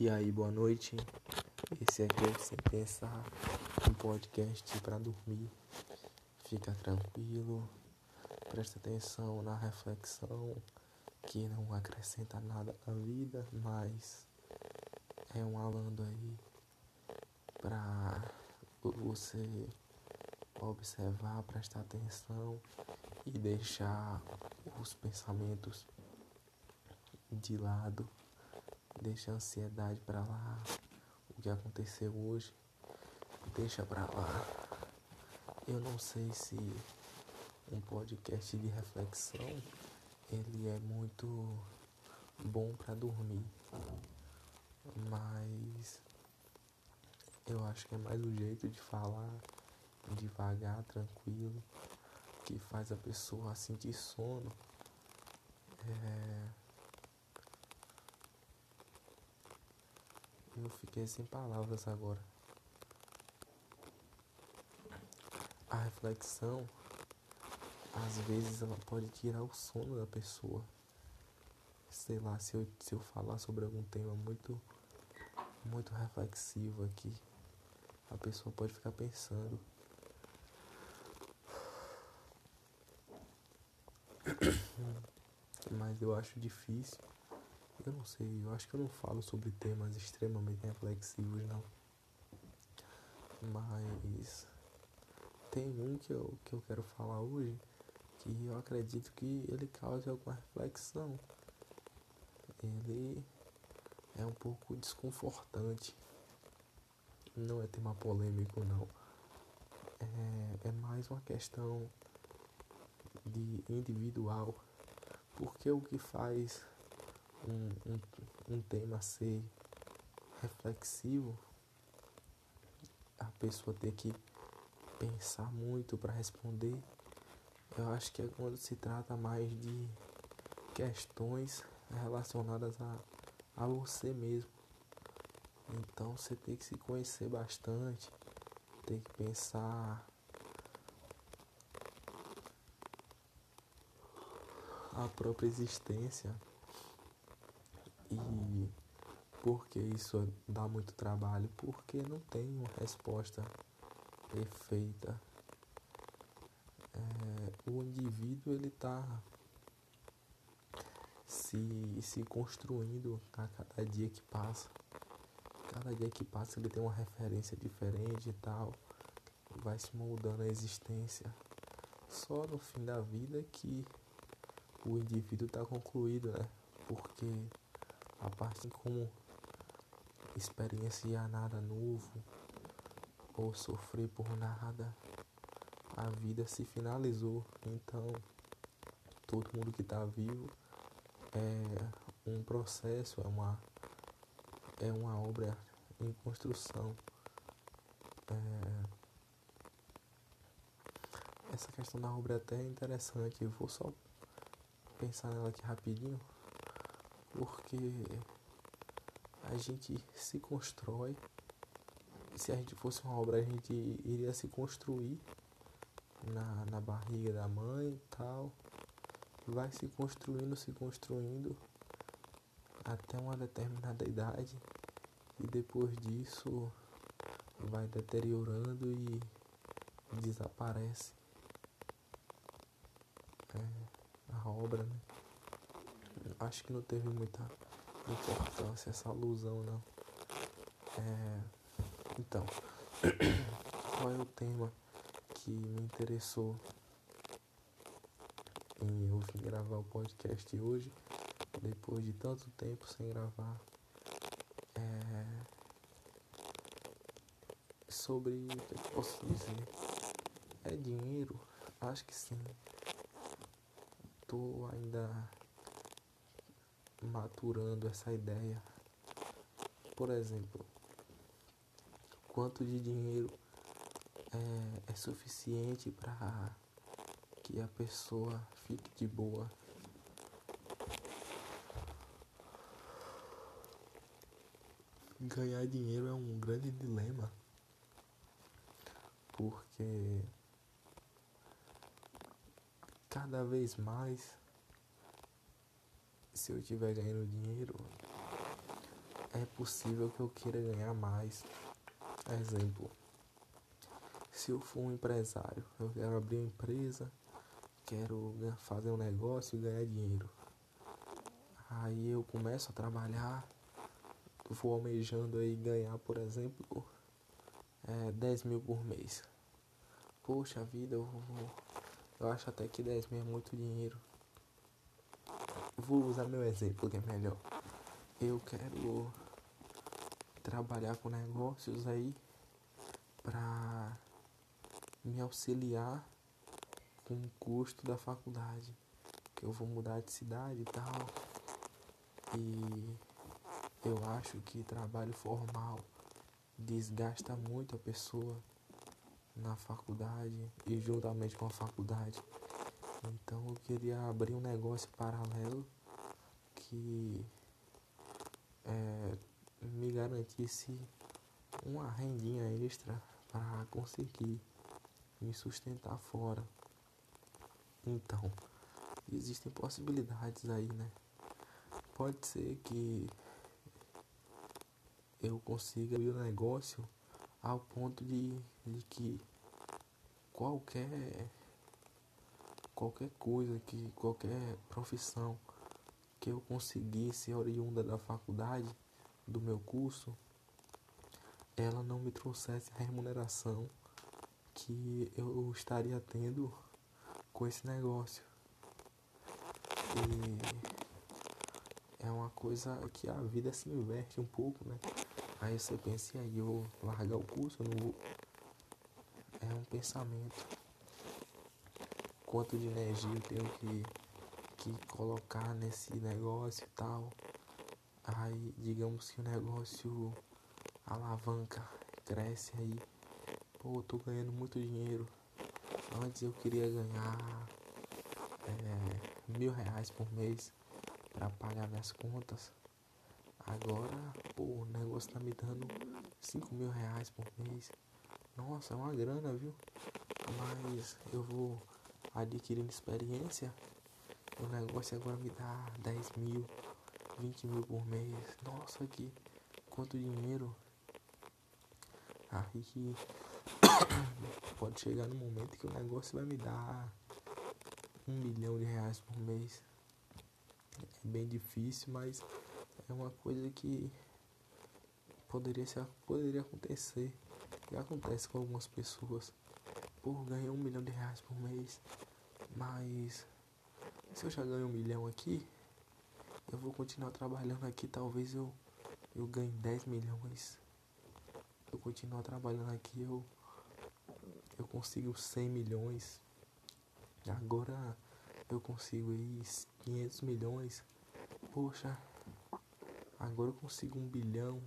E aí, boa noite. Esse aqui é o Pensar, um podcast para dormir. Fica tranquilo, presta atenção na reflexão que não acrescenta nada na vida, mas é um alando aí para você observar, prestar atenção e deixar os pensamentos de lado Deixa a ansiedade para lá. O que aconteceu hoje, deixa para lá. Eu não sei se um podcast de reflexão ele é muito bom para dormir, mas eu acho que é mais o jeito de falar devagar, tranquilo, que faz a pessoa sentir sono. É, Eu fiquei sem palavras agora. A reflexão, às vezes, ela pode tirar o sono da pessoa. Sei lá, se eu, se eu falar sobre algum tema muito, muito reflexivo aqui, a pessoa pode ficar pensando. Mas eu acho difícil eu não sei, eu acho que eu não falo sobre temas extremamente reflexivos, não. Mas tem um que eu, que eu quero falar hoje que eu acredito que ele cause alguma reflexão. Ele é um pouco desconfortante. Não é tema polêmico, não. É, é mais uma questão de individual. Porque o que faz um, um, um tema ser reflexivo, a pessoa ter que pensar muito para responder, eu acho que é quando se trata mais de questões relacionadas a, a você mesmo. Então você tem que se conhecer bastante, tem que pensar a própria existência e por que isso dá muito trabalho? Porque não tem uma resposta perfeita. É, o indivíduo ele está se, se construindo a cada dia que passa. Cada dia que passa ele tem uma referência diferente e tal. Vai se moldando a existência. Só no fim da vida que o indivíduo está concluído, né? Porque a parte como experienciar nada novo ou sofrer por nada, a vida se finalizou. Então, todo mundo que está vivo é um processo, é uma, é uma obra em construção. É, essa questão da obra é até interessante. Eu vou só pensar nela aqui rapidinho porque a gente se constrói. Se a gente fosse uma obra, a gente iria se construir na, na barriga da mãe e tal. Vai se construindo, se construindo até uma determinada idade. E depois disso vai deteriorando e desaparece. É, a obra, né? Acho que não teve muita importância essa alusão não. É, então, qual é o tema que me interessou em eu vim gravar o podcast hoje, depois de tanto tempo sem gravar? É, sobre o que eu posso dizer? É dinheiro? Acho que sim. Tô ainda maturando essa ideia. Por exemplo, quanto de dinheiro é, é suficiente para que a pessoa fique de boa. Ganhar dinheiro é um grande dilema, porque cada vez mais se eu estiver ganhando dinheiro, é possível que eu queira ganhar mais. Exemplo, se eu for um empresário, eu quero abrir uma empresa, quero fazer um negócio e ganhar dinheiro. Aí eu começo a trabalhar, vou almejando aí ganhar, por exemplo, é, 10 mil por mês. Poxa vida, eu, vou, eu acho até que 10 mil é muito dinheiro. Vou usar meu exemplo que é melhor. Eu quero trabalhar com negócios aí para me auxiliar com o custo da faculdade. Que eu vou mudar de cidade e tal. E eu acho que trabalho formal desgasta muito a pessoa na faculdade e juntamente com a faculdade. Então eu queria abrir um negócio paralelo que é, me garantisse uma rendinha extra para conseguir me sustentar fora. Então, existem possibilidades aí, né? Pode ser que eu consiga abrir o negócio ao ponto de, de que qualquer qualquer coisa que qualquer profissão que eu conseguisse oriunda da faculdade do meu curso ela não me trouxesse a remuneração que eu estaria tendo com esse negócio. E é uma coisa que a vida se inverte um pouco, né? Aí você pensa, e aí eu vou largar o curso, eu não vou. É um pensamento. Quanto de energia eu tenho que, que colocar nesse negócio e tal. Aí digamos que o negócio alavanca, cresce aí. Pô, tô ganhando muito dinheiro. Antes eu queria ganhar é, mil reais por mês para pagar minhas contas. Agora, pô, o negócio tá me dando cinco mil reais por mês. Nossa, é uma grana, viu? Mas eu vou adquirindo experiência. O negócio agora me dá 10 mil, 20 mil por mês. Nossa, que quanto dinheiro. Aí pode chegar no momento que o negócio vai me dar um milhão de reais por mês. É bem difícil, mas é uma coisa que poderia, ser, poderia acontecer. E acontece com algumas pessoas. Por ganhar um milhão de reais por mês. Mas se eu já ganho um milhão aqui, eu vou continuar trabalhando aqui. Talvez eu, eu ganhe 10 milhões. Eu continuar trabalhando aqui, eu eu consigo 100 milhões. Agora eu consigo aí 500 milhões. Poxa, agora eu consigo um bilhão.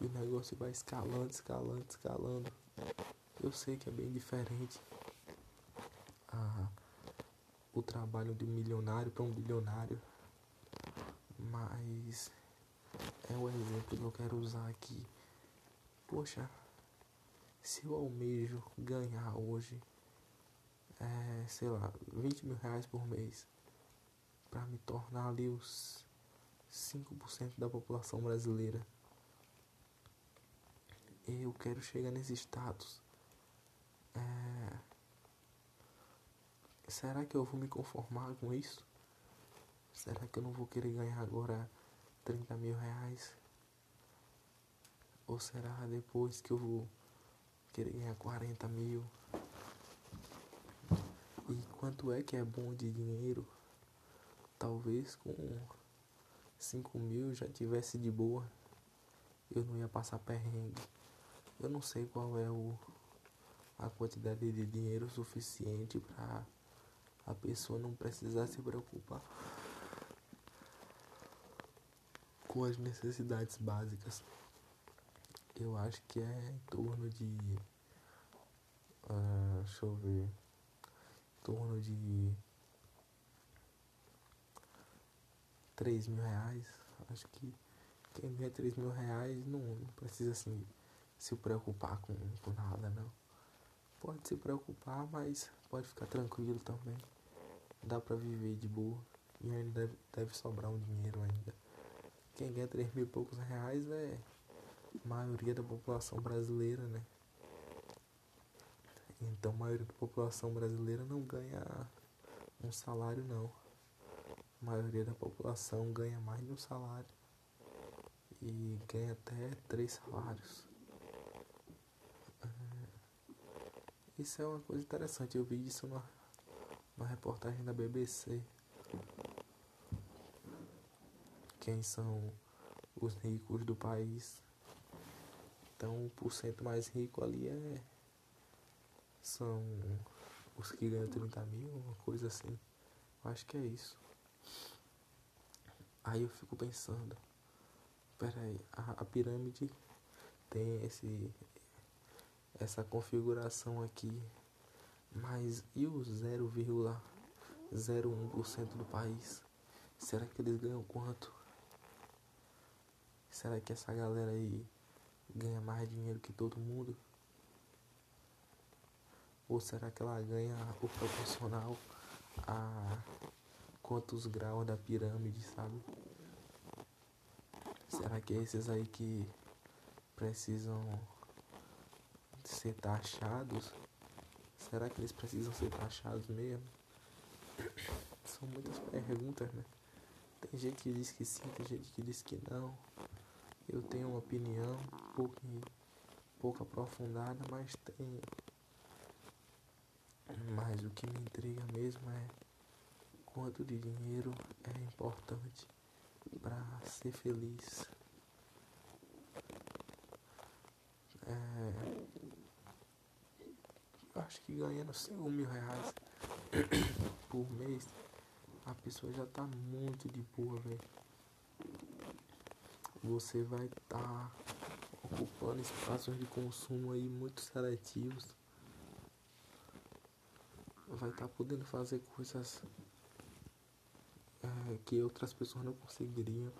E o negócio vai escalando, escalando, escalando. Eu sei que é bem diferente ah, o trabalho de um milionário para um bilionário. Mas é o exemplo que eu quero usar aqui. Poxa, se eu almejo ganhar hoje, é, sei lá, 20 mil reais por mês, para me tornar ali os 5% da população brasileira, eu quero chegar nesse status. É, será que eu vou me conformar com isso? Será que eu não vou querer ganhar agora 30 mil reais? Ou será depois que eu vou querer ganhar 40 mil. E quanto é que é bom de dinheiro? Talvez com 5 mil já tivesse de boa. Eu não ia passar perrengue. Eu não sei qual é o, a quantidade de dinheiro suficiente para a pessoa não precisar se preocupar com as necessidades básicas eu acho que é em torno de. Uh, deixa eu ver. Em torno de. 3 mil reais. Acho que quem ganha 3 mil reais não, não precisa assim se preocupar com, com nada, não. Pode se preocupar, mas pode ficar tranquilo também. Dá pra viver de boa. E ainda deve, deve sobrar um dinheiro ainda. quem ganha 3 mil e poucos reais é a maioria da população brasileira, né? Então a maioria da população brasileira não ganha um salário não. A maioria da população ganha mais de um salário. E ganha até três salários. Isso é uma coisa interessante. Eu vi isso numa, numa reportagem da BBC. Quem são os ricos do país. Então, o porcento mais rico ali é. São os que ganham 30 mil, uma coisa assim. Eu acho que é isso. Aí eu fico pensando. Peraí, a, a pirâmide tem esse essa configuração aqui. Mas e o 0,01% do país? Será que eles ganham quanto? Será que essa galera aí ganha mais dinheiro que todo mundo? Ou será que ela ganha o proporcional a quantos graus da pirâmide, sabe? Será que é esses aí que precisam ser taxados? Será que eles precisam ser taxados mesmo? São muitas perguntas, né? Tem gente que diz que sim, tem gente que diz que não. Eu tenho uma opinião pouco, pouco aprofundada, mas tenho. Mas o que me intriga mesmo é quanto de dinheiro é importante para ser feliz. É, acho que ganhando 5 mil reais por mês, a pessoa já tá muito de boa, velho. Você vai estar tá ocupando espaços de consumo aí muito seletivos. Vai estar tá podendo fazer coisas é, que outras pessoas não conseguiriam.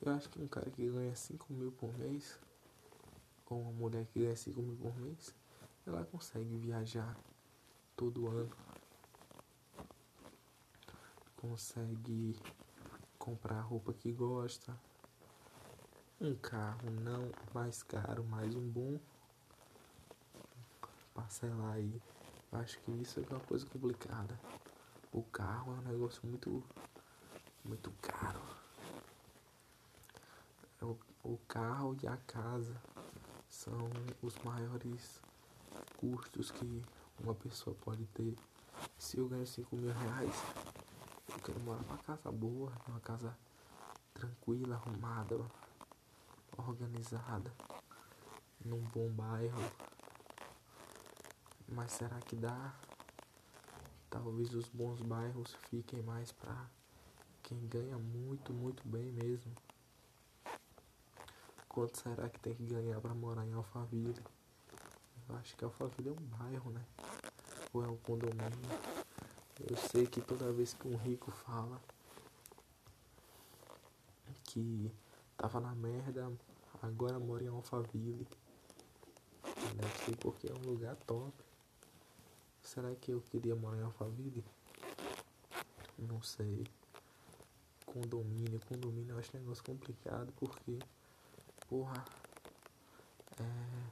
Eu acho que um cara que ganha 5 mil por mês, ou uma mulher que ganha 5 mil por mês, ela consegue viajar todo ano. Consegue comprar a roupa que gosta. Um carro não mais caro, mas um bom. Parcelar aí. Acho que isso é uma coisa complicada. O carro é um negócio muito muito caro. O, o carro e a casa são os maiores custos que uma pessoa pode ter. Se eu ganho 5 mil reais, eu quero morar numa casa boa, numa casa tranquila, arrumada, organizada, num bom bairro. Mas será que dá? Talvez os bons bairros fiquem mais para quem ganha muito, muito bem mesmo. Quanto será que tem que ganhar para morar em Alphaville? Eu acho que Alphaville é um bairro, né? Ou é um condomínio. Eu sei que toda vez que um rico fala que tava na merda, agora mora em Alphaville. Deve ser porque é um lugar top. Será que eu queria morar em Alphaville? Não sei condomínio. Condomínio eu acho um negócio complicado porque, porra, é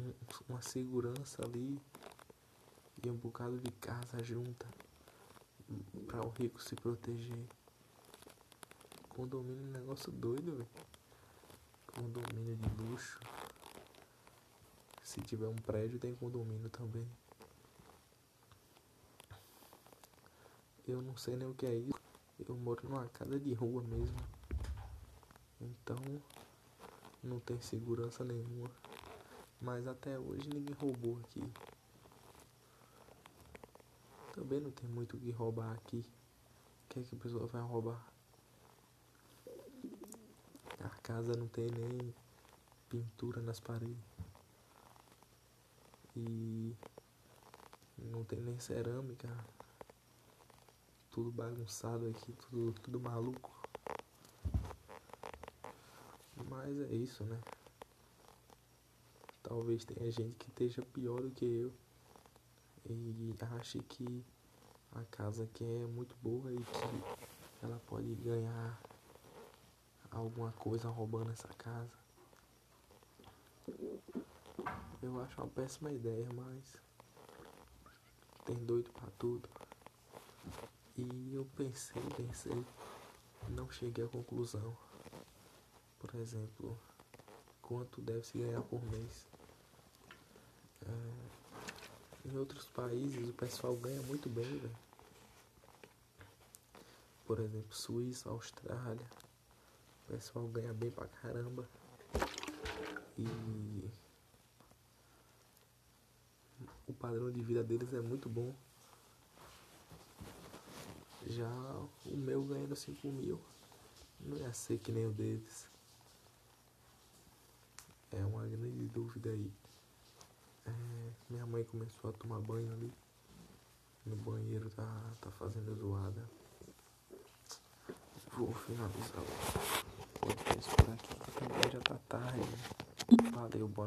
um, uma segurança ali e um bocado de casa junta para o rico se proteger. Condomínio é um negócio doido, velho. Condomínio de luxo. Se tiver um prédio, tem condomínio também. Eu não sei nem o que é isso. Eu moro numa casa de rua mesmo. Então não tem segurança nenhuma. Mas até hoje ninguém roubou aqui. Também não tem muito o que roubar aqui. O que é que a pessoa vai roubar? A casa não tem nem pintura nas paredes. E não tem nem cerâmica tudo bagunçado aqui, tudo, tudo maluco. Mas é isso, né? Talvez tenha gente que esteja pior do que eu e ache que a casa aqui é muito boa e que ela pode ganhar alguma coisa roubando essa casa. Eu acho uma péssima ideia, mas tem doido pra tudo. E eu pensei, pensei, não cheguei à conclusão. Por exemplo, quanto deve se ganhar por mês. É, em outros países o pessoal ganha muito bem, velho. Por exemplo, Suíça, Austrália. O pessoal ganha bem pra caramba. E o padrão de vida deles é muito bom. Já o meu ganhando 5 mil não ia ser que nem o deles. É uma grande dúvida aí. É, minha mãe começou a tomar banho ali. No banheiro tá, tá fazendo zoada. Vou finalizar o podcast por aqui, também já tá tarde. Valeu, boa noite.